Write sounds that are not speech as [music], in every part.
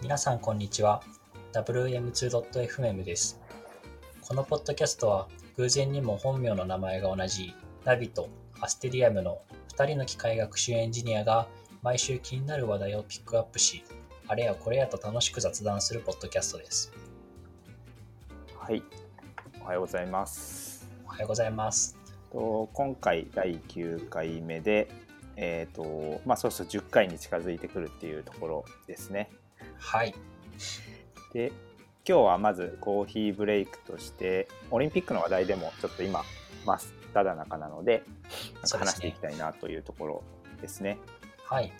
皆さんこんにちは。WM2.fm です。このポッドキャストは偶然にも本名の名前が同じナビとアステリアムの2人の機械学習エンジニアが毎週気になる話題をピックアップしあれやこれやと楽しく雑談するポッドキャストです。はい、おはようございます。おはようございます。と今回第9回目で、えっ、とまあそろそろ10回に近づいてくるっていうところですね。はい。で、今日はまずコーヒーブレイクとしてオリンピックの話題でもちょっと今真っ只中なので、なんか話していきたいなというところですね。はい。い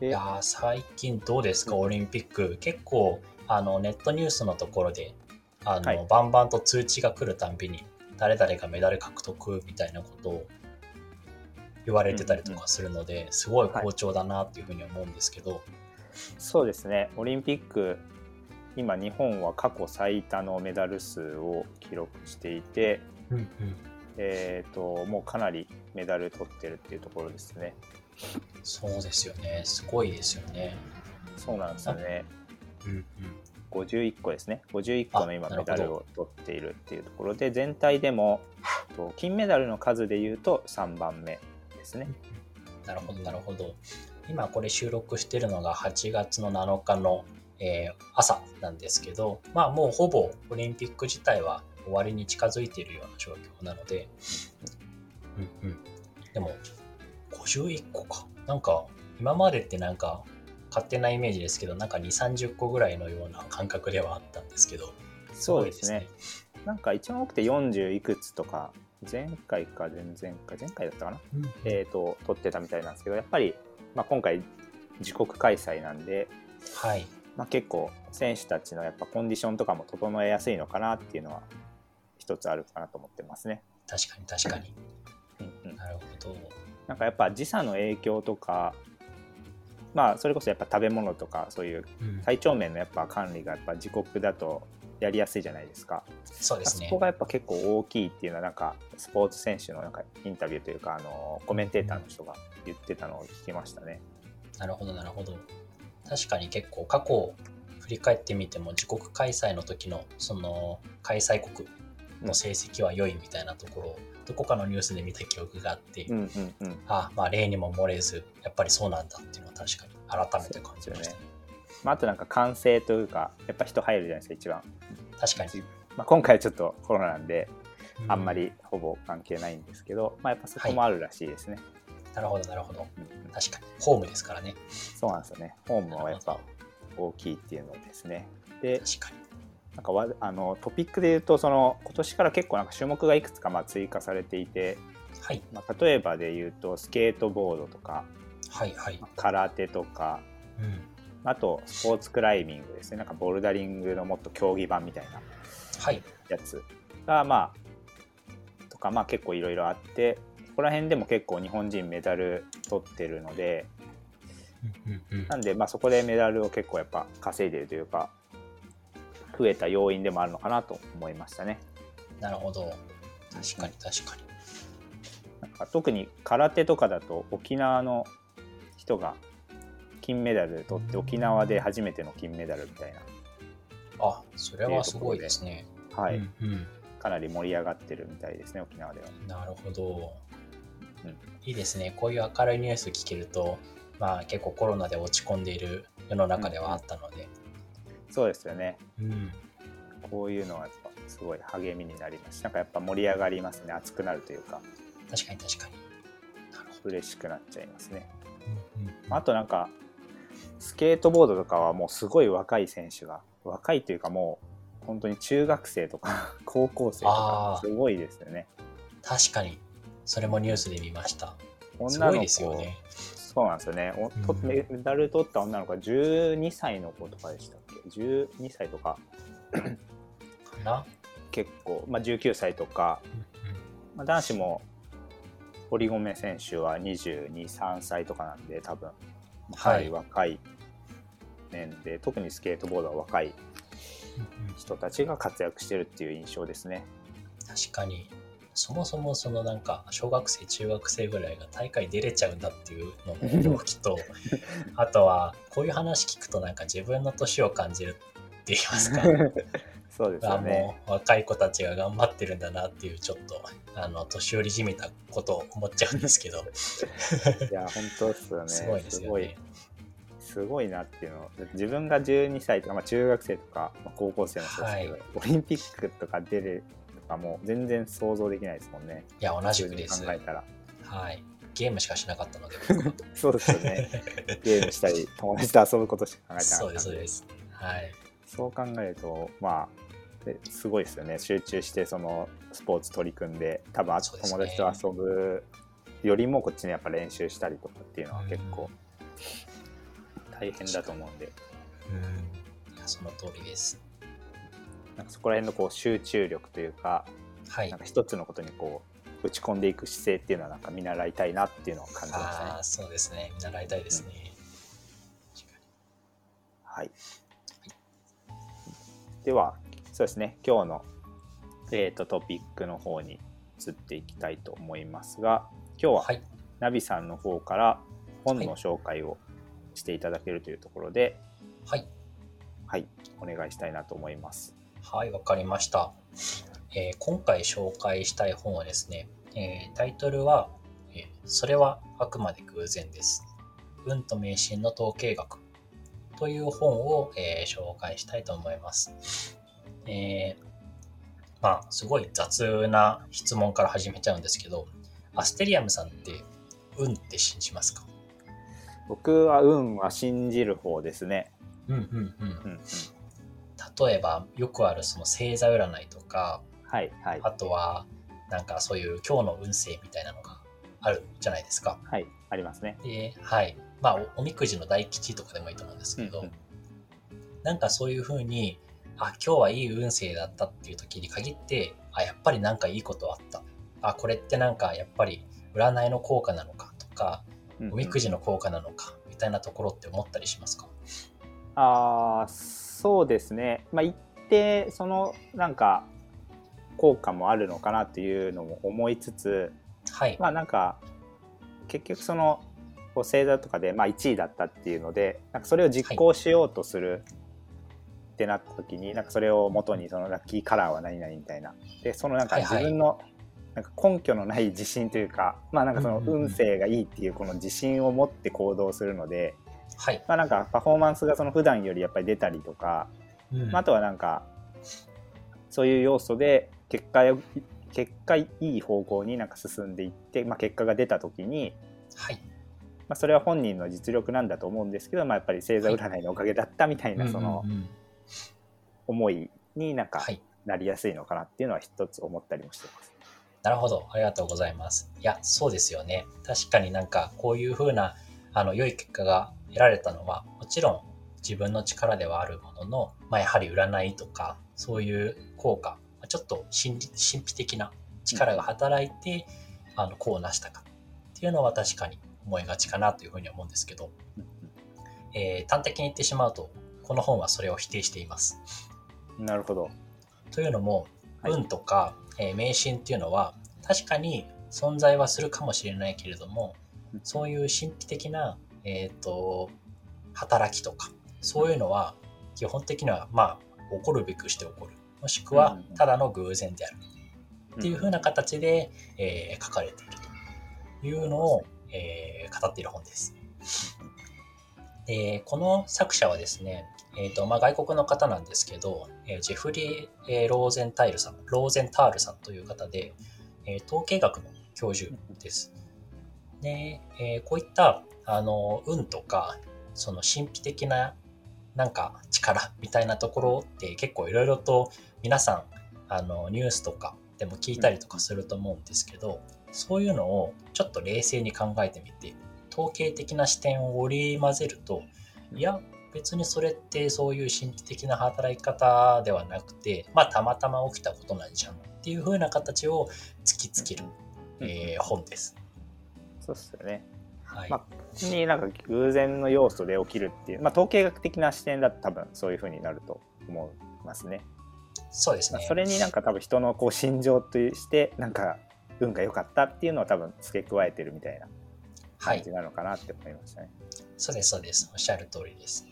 でやー最近どうですかオリンピック。結構あのネットニュースのところであの、はい。バンバンと通知が来るたんびに誰々がメダル獲得みたいなことを言われてたりとかするので、すごい好調だなっていうふうに思うんですけど、そうですね、オリンピック今日本は過去最多のメダル数を記録していて、うんうんえー、ともうかなりメダル取ってるっていうところですね。そうですよねすごいですよね。そうなんですよね。うんうん51個ですね。51個の今メダルを取っているっていうところで、全体でもと金メダルの数でいうと3番目ですね。なるほどなるほど今これ収録してるのが8月の7日の、えー朝なんですけどまあもうほぼオリンピック自体は終わりに近づいているような状況なので、うんうん、でも51個か。なんか今までってなんか勝手なイメージですけどなんか2 3 0個ぐらいのような感覚ではあったんですけど。そうですね。なんか一番多くて40いくつとか、前回か前々回、前回だったかな、すごいですねえー、と取ってたみたいなんですけど、やっぱり、まあ、今回自国開催なんで、はい。まあ、結構選手たちのやっぱコンディションとかも整えやすいのかなっていうのは一つあるかなと思ってますね。確かに確かに。うん。うん、なるほど。なんかやっぱ時差の影響とかまあそれこそやっぱ食べ物とかそういううん。体調面のやっぱ管理がやっぱ自国だとやりやすいじゃないですか。そうですねそこがやっぱ結構大きいっていうのはなんかスポーツ選手のなんかインタビューというかあのコメンテーターの人が言ってたのを聞きましたね。なるほどなるほど確かに結構過去を振り返ってみても自国開催の時のその開催国の成績は良いみたいなところをどこかのニュースで見た記憶があって、うんうんうん。あまあ例にも漏れずやっぱりそうなんだっていうのは確かに改めて感じました、そうまあ、あとなんか歓声というかやっぱ人入るじゃないですか一番。確かに、まあ、今回はちょっとコロナなんでうあんまりほぼ関係ないんですけど、まあ、やっぱそこもあるらしいですね。なるほどなるほど。うん。うん確かに。ホームですからね。そうなんですよね。ホームはやっぱ大きいっていうのですね。で、確かに。なんかわあのトピックで言うとその今年から結構なんか種目がいくつかまあ追加されていて、はい。まあ、例えばで言うとスケートボードとかはいはい。まあ空手とかうんあとスポーツクライミングですね。なんかボルダリングのもっと競技版みたいな。はい。やつ。がまあとかまあ結構いろいろあって。ここら辺でも結構日本人メダル取ってるので。なんでまあそこでメダルを結構やっぱ稼いでるというか増えた要因でもあるのかなと思いましたね。なるほど。確かに確かに。なんか特に空手とかだと沖縄の人が金メダル取って沖縄で初めての金メダルみたいあそれはすごいですね。な、はい。うんうん。かなり盛り上がってるみたいですね沖縄では。なるほど、うん。いいですね。こういう明るいニュース聞けるとまあ結構コロナで落ち込んでいる世の中ではあったので、そうですよね。うん。こういうのはやっぱすごい励みになります。しなんかやっぱ盛り上がりますね。熱くなるというか。確かに確かに。なるほ嬉しくなっちゃいますね。ど、うんうん。あとなんかスケートボードとかはもうすごい若い選手が若いというかもう本当に中学生とか [laughs] 高校生とかすごいですよね。確かに。それもニュースで見ました。す女の子ごいですよね。そうなんですよね。おとうん。メダル取った女の子が12歳の子とかでしたっけ ?12 歳とか。かな、結構、まあ、19歳とか、うんまあ、男子も堀米選手は22、3歳とかなんで多分かなり若い年で、特にスケートボードは若い人たちが活躍してるっていう印象ですね。確かに。そもそもそのなんか小学生中学生ぐらいが大会出れちゃうんだっていうのの驚きと [laughs] あとはこういう話聞くとなんか自分の年を感じるって言いますか [laughs] そうですよね。若い子たちが頑張ってるんだなっていうちょっとあの年寄りじみたことを思っちゃうんですけど。[laughs] いや、本当ですよね。すごいですよね。すごい。なっていうの。を自分が12歳とか、まあ、中学生とか、まあ、高校生の人ですけど、はい、オリンピックとか出るとかも全然想像できないですもんね。いや同じくです。考えたら。はい。ゲームしかしなかったので [laughs] そうですよね。ゲームしたり友達と遊ぶことしか考えてなかったそうですそうです。はい。そう考えるとまあすごいですよね集中してそのスポーツ取り組んで多分、友達と遊ぶよりもこっちにやっぱ練習したりとかっていうのは結構大変だと思うんで。うん、その通りです。なんかそこら辺のこう集中力というか、はい、なんか一つのことにこう打ち込んでいく姿勢っていうのはなんか見習いたいなっていうのを感じましたね。あそうですね見習いたいですね。うん、はい、ではそうですね今日の、えーと、トピックの方に移っていきたいと思いますが今日は、はい、ナビさんの方から本の紹介をしていただけるというところで、はい。はい、お願いしたいなと思います。はい、わかりました。えー、今回紹介したい本はですね、えー、タイトルは、えー、それはあくまで偶然です。運と迷信の統計学という本を、え紹介したいと思います。えまあ、すごい雑な質問から始めちゃうんですけど、アステリアムさんって運って信じますか？僕は運は信じる方ですね。うんうんうん。うんうん、例えばよくあるその星座占いとか、はいはい、あとはなんかそういう今日の運勢みたいなのがあるじゃないですか。はい、ありますね。で、はい。まあおみくじの大吉とかでもいいと思うんですけど、うんうん、なんかそういうふうに、あ、今日はいい運勢だったっていう時に限って、あ、やっぱりなんかいいことあった。あ、これってなんかやっぱり占いの効果なのかとか、おみくじの効果なのかみたいなところって思ったりしますか、あそうですね、まあ、一定そのなんか効果もあるのかなっていうのも思いつつ、はい、まあなんか結局その星座とかでまあ1位だったっていうのでなんかそれを実行しようとするってなった時に、なんかそれを元にそのラッキーカラーは何々みたいな。でそのなんか自分のなんか根拠のない自信というか、まあなんかその運勢がいいっていうこの自信を持って行動するので、はい、まあなんかパフォーマンスがその普段よりやっぱり出たりとか、うん、あとはなんかそういう要素で結果結果いい方向になんか進んでいって、まあ、結果が出た時に、はい。まあ、それは本人の実力なんだと思うんですけど、まあ、やっぱり星座占いのおかげだったみたいなその思いになんかなりやすいのかなっていうのは一つ思ったりもしてます。なるほど。ありがとうございます。いや、そうですよね。確かになんかこういうふうなあの良い結果が得られたのは、もちろん自分の力ではあるものの、まあ、やはり占いとか、そういう効果、ちょっと神神秘的な力が働いて、うん、あのこうなしたかっていうのは確かに思いがちかなというふうに思うんですけど、えー、端的に言ってしまうと、この本はそれを否定しています。なるほど。というのも、運とか、えー、迷信っていうのは確かに存在はするかもしれないけれどもそういう神秘的な、えーと、働きとかそういうのは基本的にはまあ起こるべくして起こる。もしくはただの偶然である。っていうふうな形で、えー、書かれているというのを、えー、語っている本です。でこの作者はですねえーとまあ、外国の方なんですけど、えー、ジェフリー・えー、ローゼンタイルさん、ローゼンタールさんという方で、えー、統計学の教授です。で、えー、こういったあの運とか、その神秘的ななんか力みたいなところって結構いろいろと皆さんあのニュースとかでも聞いたりとかすると思うんですけど、そういうのをちょっと冷静に考えてみて、統計的な視点を織り交ぜると、いや、別にそれってそういう神秘的な働き方ではなくて、まあ、たまたま起きたことなんじゃんっていう風な形を突きつける、うん、えー、本です。そうっすよね。はい、まあ、になんか偶然の要素で起きるっていう、まあ、統計学的な視点だと多分そういう風になると思いますね。そうですね。それになんか多分人のこう心情としてなんか運が良かったっていうのを多分付け加えてるみたいな感じなのかなって思いましたね。はい、そうですそうです。おっしゃる通りです。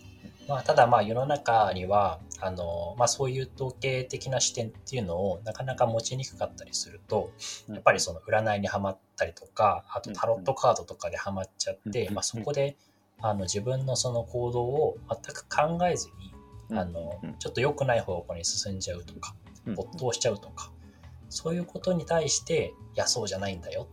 まあ、ただまあ世の中にはあの、まあ、そういう統計的な視点っていうのをなかなか持ちにくかったりするとやっぱりその占いにはまったりとかあとタロットカードとかではまっちゃって、まあ、そこであの自分のその行動を全く考えずにあのちょっと良くない方向に進んじゃうとか没頭しちゃうとかそういうことに対していやそうじゃないんだよ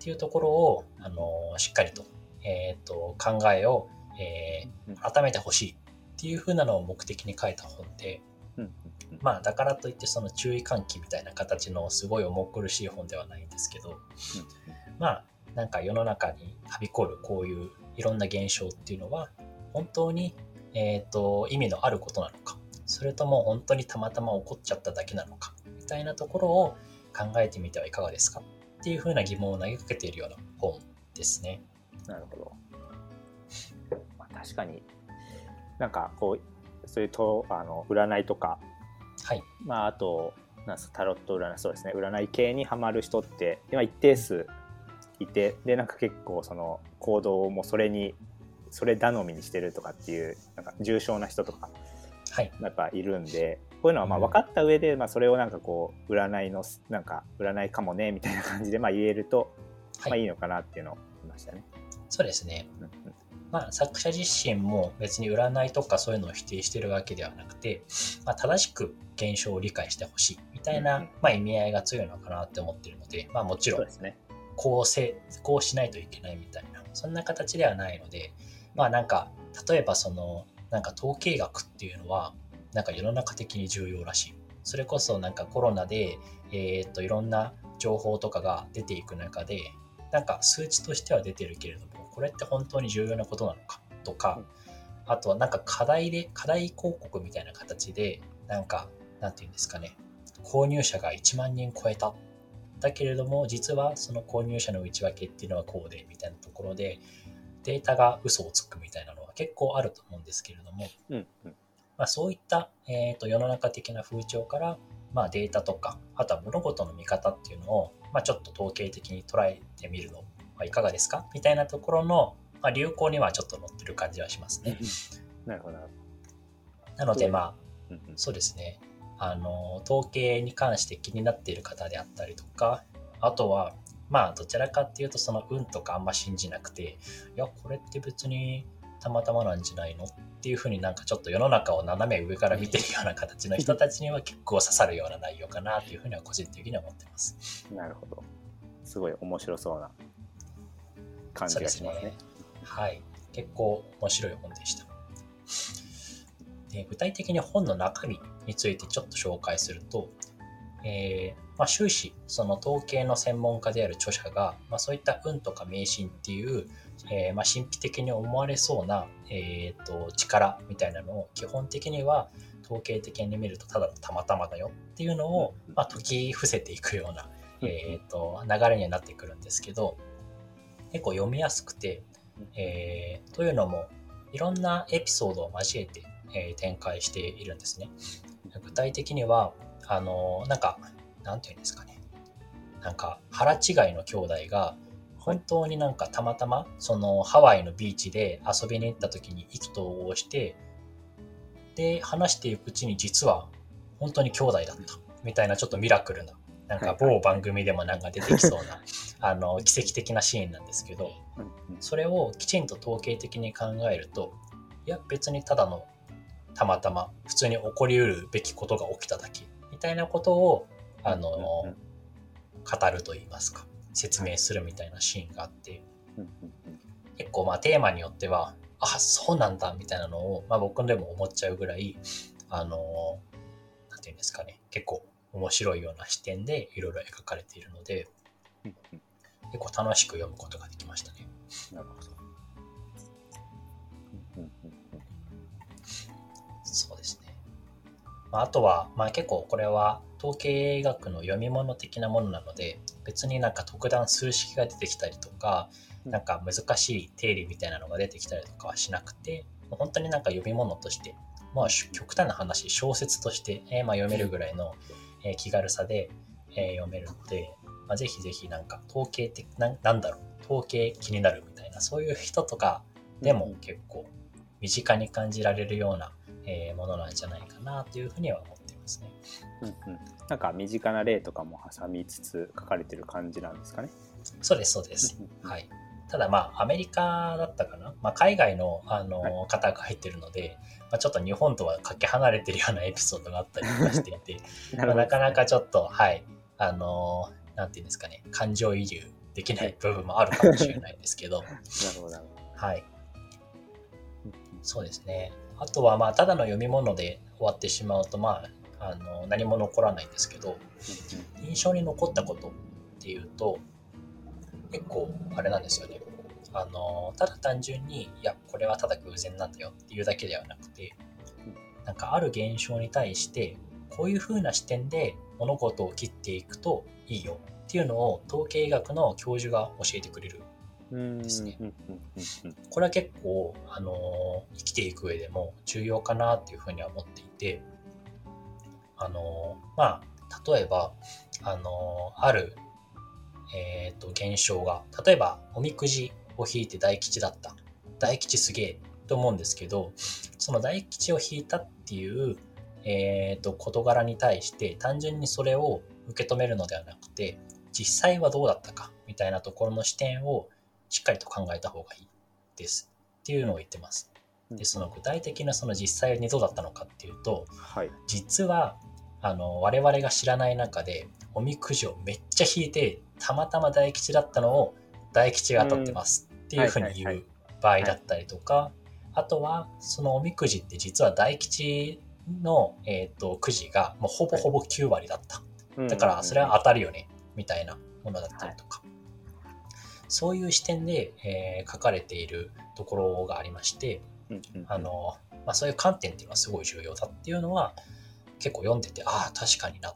っていうところをあのしっかりと,、えーと、考えを、えー、改めてほしいっていう風なのを目的に書いた本で、まあだからといってその注意喚起みたいな形のすごい重苦しい本ではないんですけど、まあなんか世の中にはびこるこういういろんな現象っていうのは本当にえーと、意味のあることなのかそれとも本当にたまたま起こっちゃっただけなのかみたいなところを考えてみてはいかがですか？っていうふうな疑問を投げかけているような本ですね。なるほど。まあ、確かになんかこうそういうとあの占いとか、はいまあ、あとなんすタロット占いそうですね占い系にはまる人って今一定数いてでなんか結構その行動もそれにそれ頼みにしてるとかっていうなんか重症な人とかやっぱいるんで、はい、こういうのはまあ分かった上で、まあ、それをなんかこう占いのなんか占いかもねみたいな感じでまあ言えると、まあいいのかなっていうのをましたね。そうですね、まあ、作者自身も別に占いとかそういうのを否定してるわけではなくて、まあ、正しく現象を理解してほしいみたいな、まあ、意味合いが強いのかなって思ってるので、まあ、もちろんこうせこうしないといけないみたいなそんな形ではないので、まあなんか、例えばその、なんか統計学っていうのは、なんか世の中的に重要らしい。それこそなんかコロナで、えー、っと、いろんな情報とかが出ていく中で、なんか数値としては出てるけれども、これって本当に重要なことなのか？とか、あとはなんか課題で、課題広告みたいな形で、なんか、なんていうんですかね、購入者が1万人超えた。だけれども、実はその購入者の内訳っていうのはこうで、みたいなところで、データが嘘をつくみたいなのは結構あると思うんですけれども、うんうんまあ、そういった、えーと、世の中的な風潮から、まあ、データとかあとは物事の見方っていうのを、まあ、ちょっと統計的に捉えてみるのはいかがですか？みたいなところの、まあ、流行にはちょっと載ってる感じはしますね。なるほど。なのでまあ、そうですねあの統計に関して気になっている方であったりとかあとはまあどちらかっていうとその運とかあんま信じなくていやこれって別にたまたまなんじゃないのっていうふうになんかちょっと世の中を斜め上から見てるような形の人たちには結構刺さるような内容かなというふうには個人的には思ってます。なるほど。すごい面白そうな感じがしますね。すねはい。結構面白い本でした。で具体的に本の中身についてちょっと紹介すると、えーまあ、終始その統計の専門家である著者が、まあ、そういった運とか迷信っていう、えー、まあ神秘的に思われそうな、えーと、力みたいなのを基本的には統計的に見るとただのたまたまだよっていうのを、まあ、解き伏せていくような、えーと、流れにはなってくるんですけど結構読みやすくて、えー、というのもいろんなエピソードを交えて、えー、展開しているんですね。具体的にはあのなんかなんていうんですかね。なんか腹違いの兄弟が本当になんかたまたまそのハワイのビーチで遊びに行った時に意気投合してで話していくうちに実は本当に兄弟だったみたいなちょっとミラクルななんか某番組でもなんか出てきそうな [laughs] あの奇跡的なシーンなんですけどそれをきちんと統計的に考えるといや別にただのたまたま普通に起こりうるべきことが起きただけみたいなことをあの、語ると言いますか説明するみたいなシーンがあって結構まあテーマによってはあそうなんだみたいなのを、まあ、僕でも思っちゃうぐらいあのなんていうんですかね結構面白いような視点でいろいろ描かれているので結構楽しく読むことができましたね。なるほどそうですね。まあ、あとは、まあ、結構これは統計学の読み物的なものなので別になんか特段数式が出てきたりとかなんか難しい定理みたいなのが出てきたりとかはしなくて本当になんか読み物としてまあ、極端な話、小説として、えーまあ、読めるぐらいの、えー気軽さで、えー読めるので、まあ、ぜひぜひなんか統計的な、なんだろう、統計気になるみたいな、そういう人とかでも結構身近に感じられるような、えーものなんじゃないかなというふうには思っていますね。うんうん、なんか身近な例とかも挟みつつ書かれてる感じなんですかね。そうです、そうです。うんはい。ただまあ、アメリカだったかな、まあ、海外のあの、はい方が入ってるので、まあ、ちょっと日本とはかけ離れてるようなエピソードがあったりとかしていて、[laughs] まあ、なかなかちょっと、はい、あの、なんていうんですかね、感情移入できない部分もあるかもしれないんですけど [laughs] なるほど。はい、そうですね。あとは、まあ、ただの読み物で終わってしまうと、まあ、あの何も残らないんですけど、印象に残ったことっていうと結構あれなんですよね。あのただ単純にいやこれはただ偶然なんだよっていうだけではなくてなんかある現象に対してこういう風な視点で物事を切っていくといいよっていうのを統計学の教授が教えてくれるうんですね。これは結構あの生きていく上でも重要かなっていうふうには思っていてあのまあ例えばあのある、えー、と現象が例えばおみくじを引いて大吉だった大吉すげえと思うんですけどその大吉を引いたっていう、えー、と事柄に対して単純にそれを受け止めるのではなくて実際はどうだったかみたいなところの視点をしっかりと考えた方がいいですっていうのを言ってます。うんでその具体的なその実際にどうだったのかっていうとはい。実はあの我々が知らない中でおみくじをめっちゃ引いてたまたま大吉だったのを大吉が当たってますっていうふうに言はいはいう場合だったりとかあとはそのおみくじって実は大吉の、えー、とくじがもうほぼほぼ9割だった。だからそれは当たるよねみたいなものだったりとか、そういう視点で、えー書かれているところがありましてあの、まあ、そういう観点っていうのはすごい重要だっていうのは結構読んでてああ確かになっ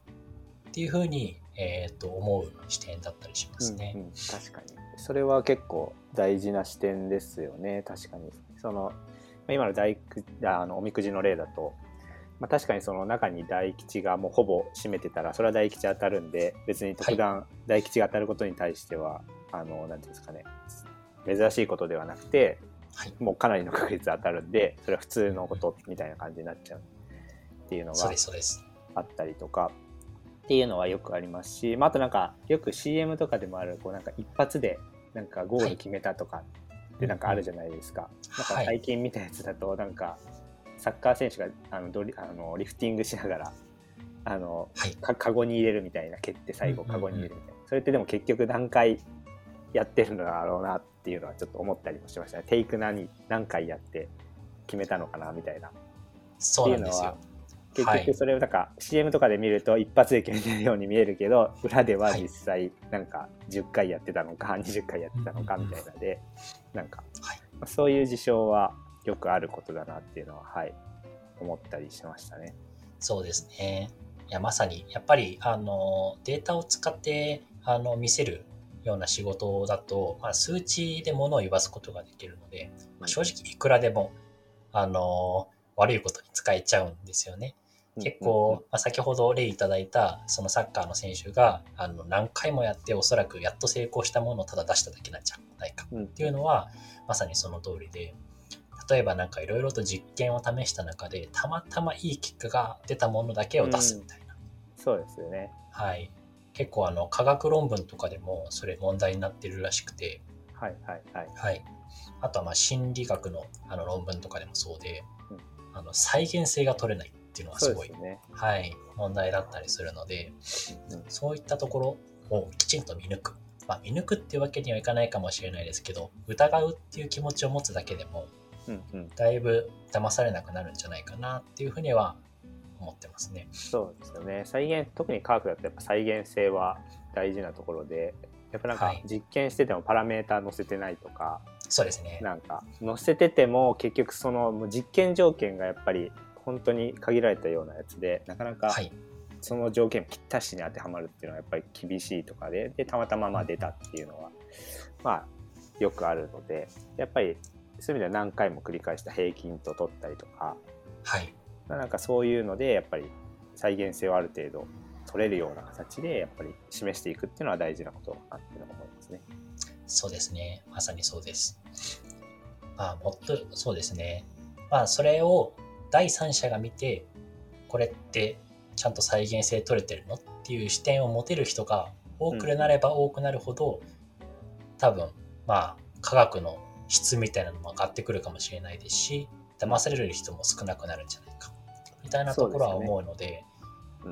ていうふうに、えー、と思う視点だったりしますね。うんうん確かに。それは結構大事な視点ですよね。確かに。そのまあ今の大くあのおみくじの例だと、まあ、確かにその中に大吉がもうほぼ占めてたらそれは大吉当たるんで別に特段大吉が当たることに対しては、あのなんていうんですかね珍しいことではなくてはい、もうかなりの確率当たるんでそれは普通のことみたいな感じになっちゃうっていうのが。あったりとかっていうのはよくありますし、まあ、あとなんかよく CM とかでもあるこうなんか一発でなんかゴール決めたとかってなんかあるじゃないですか。なんかはい。最近見たやつだとなんかサッカー選手があのドリあのリフティングしながらあのはい、かカゴに入れるみたいな蹴って最後うんうんうん。カゴに入れるみたいな、それってでも結局何回やってるのだろうなっていうのはちょっと思ったりもしましたね。テイク何何回やって決めたのかなみたいな。そうなんですっていうのはよ。結はい局それをなんか CM とかで見ると一発で決めてるように見えるけど裏では実際なんか10回やってたのか20回やってたのかみたいなのでなんかそういう事象はよくあることだなっていうのははい思ったりしましたね。そうですね。いやまさにやっぱりあのデータを使ってあの見せるような仕事だと、まあ、数値で物を言わすことができるので、まあ正直いくらでもあの悪いことに使えちゃうんですよね。結構、まあ、先ほど例いただいたそのサッカーの選手があの何回もやっておそらくやっと成功したものをただ出しただけなんじゃないかうんうんっていうのはまさにその通りで例えばなんかいろいろと実験を試した中でたまたまいい結果が出たものだけを出すみたいな、そうですよね。はい。結構あの科学論文とかでもそれ問題になってるらしくて、はいはいはい。はい、あとはまあ心理学のあの論文とかでもそうで、うん。あの再現性が取れないっていうのはすごいね。はい、問題だったりするので、うんそういったところをきちんと見抜く。まあ、見抜くっていうわけにはいかないかもしれないですけど、疑うっていう気持ちを持つだけでも、うんうん。だいぶ騙されなくなるんじゃないかなっていうふうには思ってますね。そうですよね。再現特に科学だとやっぱ再現性は大事なところでやっぱなんかはい実験しててもパラメーター載せてないとか、そうですね。なんか載せてても結局その実験条件がやっぱり本当に限られたようなやつでなかなかはい。その条件ぴったしに当てはまるっていうのはやっぱり厳しいとかででたまたままあ出たっていうのはまあよくあるのでやっぱりそういう意味では何回も繰り返した平均と取ったりとかはい。なんかそういうのでやっぱり再現性をある程度取れるような形でやっぱり示していくっていうのは大事なことかなっていうのは思いますね。そうですね。まさにそうです。まあ、もっと、そうですね。まあ、それを第三者が見て、これってちゃんと再現性取れてるのっていう視点を持てる人が多くなれば多くなるほど、多分、まあ、科学の質みたいなのも上がってくるかもしれないですし、騙される人も少なくなるんじゃないか。みたいなところは思うので、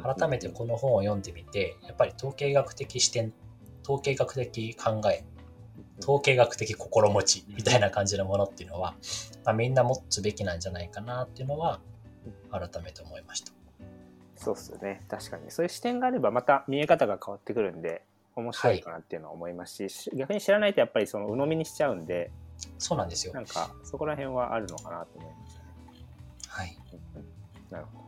改めてこの本を読んでみて、やっぱり統計学的視点、統計学的考え、統計学的心持ちみたいな感じのものっていうのは、まあ、みんな持つべきなんじゃないかなっていうのは改めて思いました。そうっすよね確かにそういう視点があればまた見え方が変わってくるんで面白いかなっていうのは思いますし、はい、逆に知らないとやっぱりその鵜呑みにしちゃうんでそうなんですよなんかそこら辺はあるのかなと思いましたね。はい、うん、なるほど。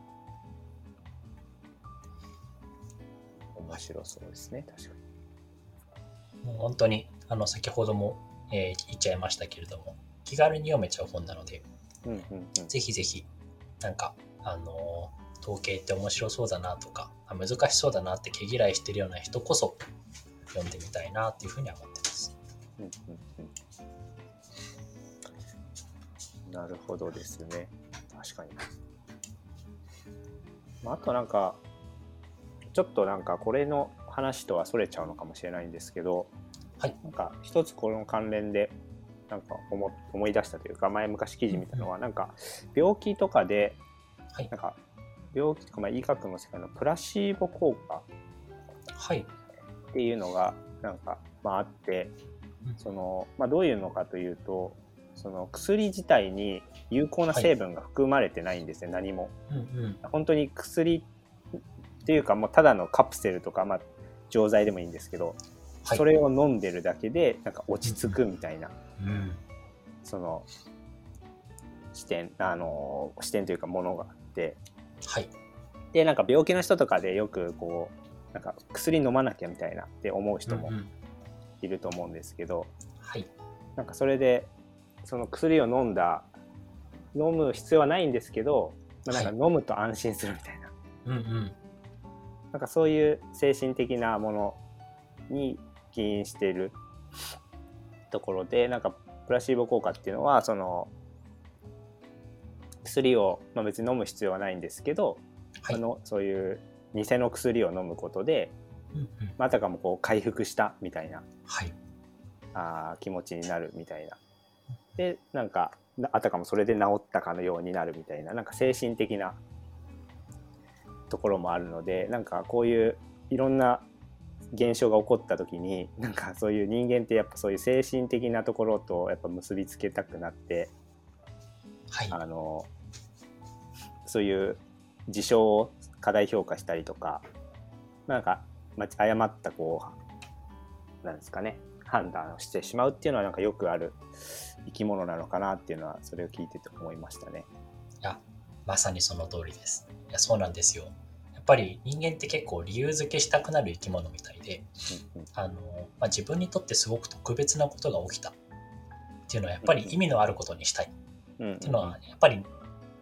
面白そうですね確かに。もう本当にあの先ほども、えー、言っちゃいましたけれども気軽に読めちゃう本なので、うんうんうん、ぜひぜひなんかあの統計って面白そうだなとか難しそうだなって毛嫌いしてるような人こそ読んでみたいなっていうふうには思ってます。うんうんうん、なるほどですね確かに。まあ、あとなんかちょっとなんかこれの話とはそれちゃうのかもしれないんですけど、はい、なんか一つこの関連でなんか思思い出したというか前昔記事見たのはなんか病気とかで、はい、なんか病気とかまあ医学の世界のプラシーボ効果っていうのがなんかまああって、そのまあ、どういうのかというとその薬自体に有効な成分が含まれてないんですね、はい、何も、うんうん。本当に薬っていうかもうただのカプセルとか、まあ、錠剤でもいいんですけど、はい、それを飲んでるだけでなんか落ち着くみたいな、うん、その視点あの視点というかものがあって、はい、でなんか病気の人とかでよくこうなんか薬飲まなきゃみたいなって思う人もいると思うんですけど、うんうん、はい、なんかそれでその薬を飲んだ飲む必要はないんですけど、まあ、なんか飲むと安心するみたいな、はい、うんうん、なんかそういう精神的なものに起因しているところでなんかプラシーボ効果っていうのはその薬を、まあ、別に飲む必要はないんですけど、はい、あのそういう偽の薬を飲むことで、うんうん、またかもこう回復したみたいな、はい、あ気持ちになるみたいな。でなんかあたかもそれで治ったかのようになるみたいななんか精神的なところもあるのでなんかこういういろんな現象が起こった時になんかそういう人間ってやっぱそういう精神的なところとやっぱ結びつけたくなって、はい、あのそういう事象を過大評価したりとかなんか誤ったこうなんですかね判断をしてしまうっていうのはなんかよくある生き物なのかなっていうのはそれを聞いてて思いましたね。いやまさにその通りです。いやそうなんですよ。やっぱり人間って結構理由付けしたくなる生き物みたいで、あのまあ、自分にとってすごく特別なことが起きた。っていうのはやっぱり意味のあることにしたい。っていうのはやっぱり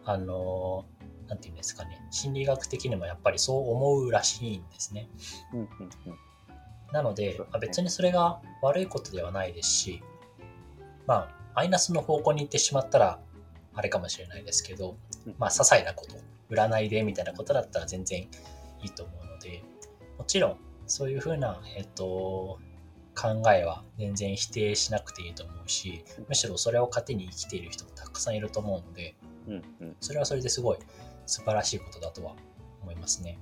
あのなんていうんですかね。心理学的にもやっぱりそう思うらしいんですね。なので、まあ、別にそれが悪いことではないですし、まあ、マイナスの方向に行ってしまったら、あれかもしれないですけど、まあ、些細なこと、占いでみたいなことだったら全然いいと思うので、もちろん、そういうふうな、えっと、考えは全然否定しなくていいと思うし、むしろそれを糧に生きている人もたくさんいると思うので、それはそれですごい素晴らしいことだとは思いますね。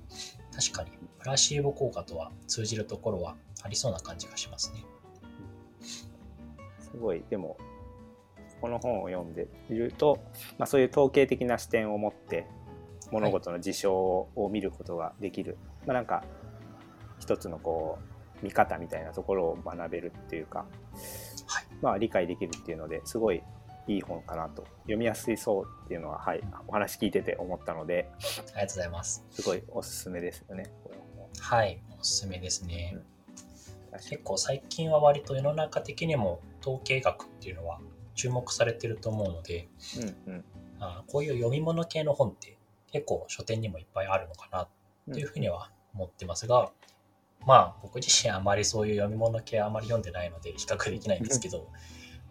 確かに、プラシーボ効果とは通じるところはありそうな感じがしますね。すごい、でも、この本を読んでいると、まあ、そういう統計的な視点を持って物事の事象を見ることができる、はい、まあ、なんか一つのこう見方みたいなところを学べるっていうか、はい、まあ、理解できるっていうのですごいいい本かなと。読みやすいそうっていうのは、はい、お話聞いてて思ったのでありがとうございます。すごいおすすめですよねはいおすすめですね、うん、結構最近は割と世の中的にも統計学っていうのは注目されてると思うので、うんうん、あこういう読み物系の本って結構書店にもいっぱいあるのかなっていうふうには思ってますが、まあ僕自身あまりそういう読み物系あまり読んでないので比較できないんですけど、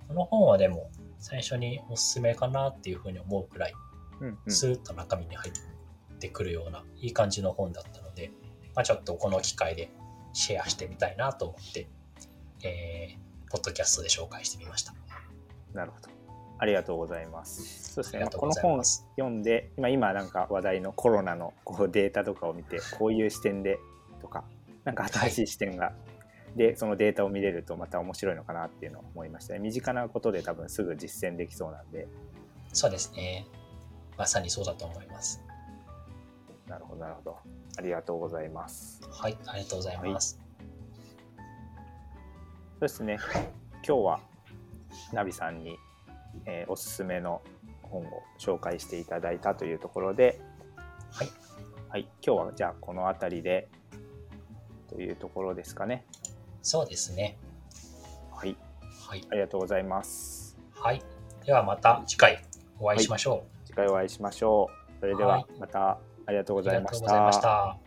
この本はでも最初におすすめかなっていうふうに思うくらい、うんうんスーッと中身に入ってくるようないい感じの本だったので、まあ、ちょっとこの機会でシェアしてみたいなと思って、えー、ポッドキャストで紹介してみました。なるほど。ありがとうございます。そうですね。この本。読んで、今今なんか話題のコロナのこうデータとかを見て、こういう視点でとか、なんか新しい視点が、で、そのデータを見れるとまた面白いのかなっていうのを思いましたね。身近なことで多分すぐ実践できそうなんで、そうですね。まさにそうだと思います。なるほど、なるほど。ありがとうございます。はい、ありがとうございます。そうですね。今日はナビさんに、えーおすすめの本を紹介していただいたというところで、はい、はい、今日はじゃあこの辺りでというところですかね。そうですね。はい、はい、ありがとうございます。はい。ではまた次回お会いしましょう。次回お会いしましょう。それでははいまたありがとうございまし。た。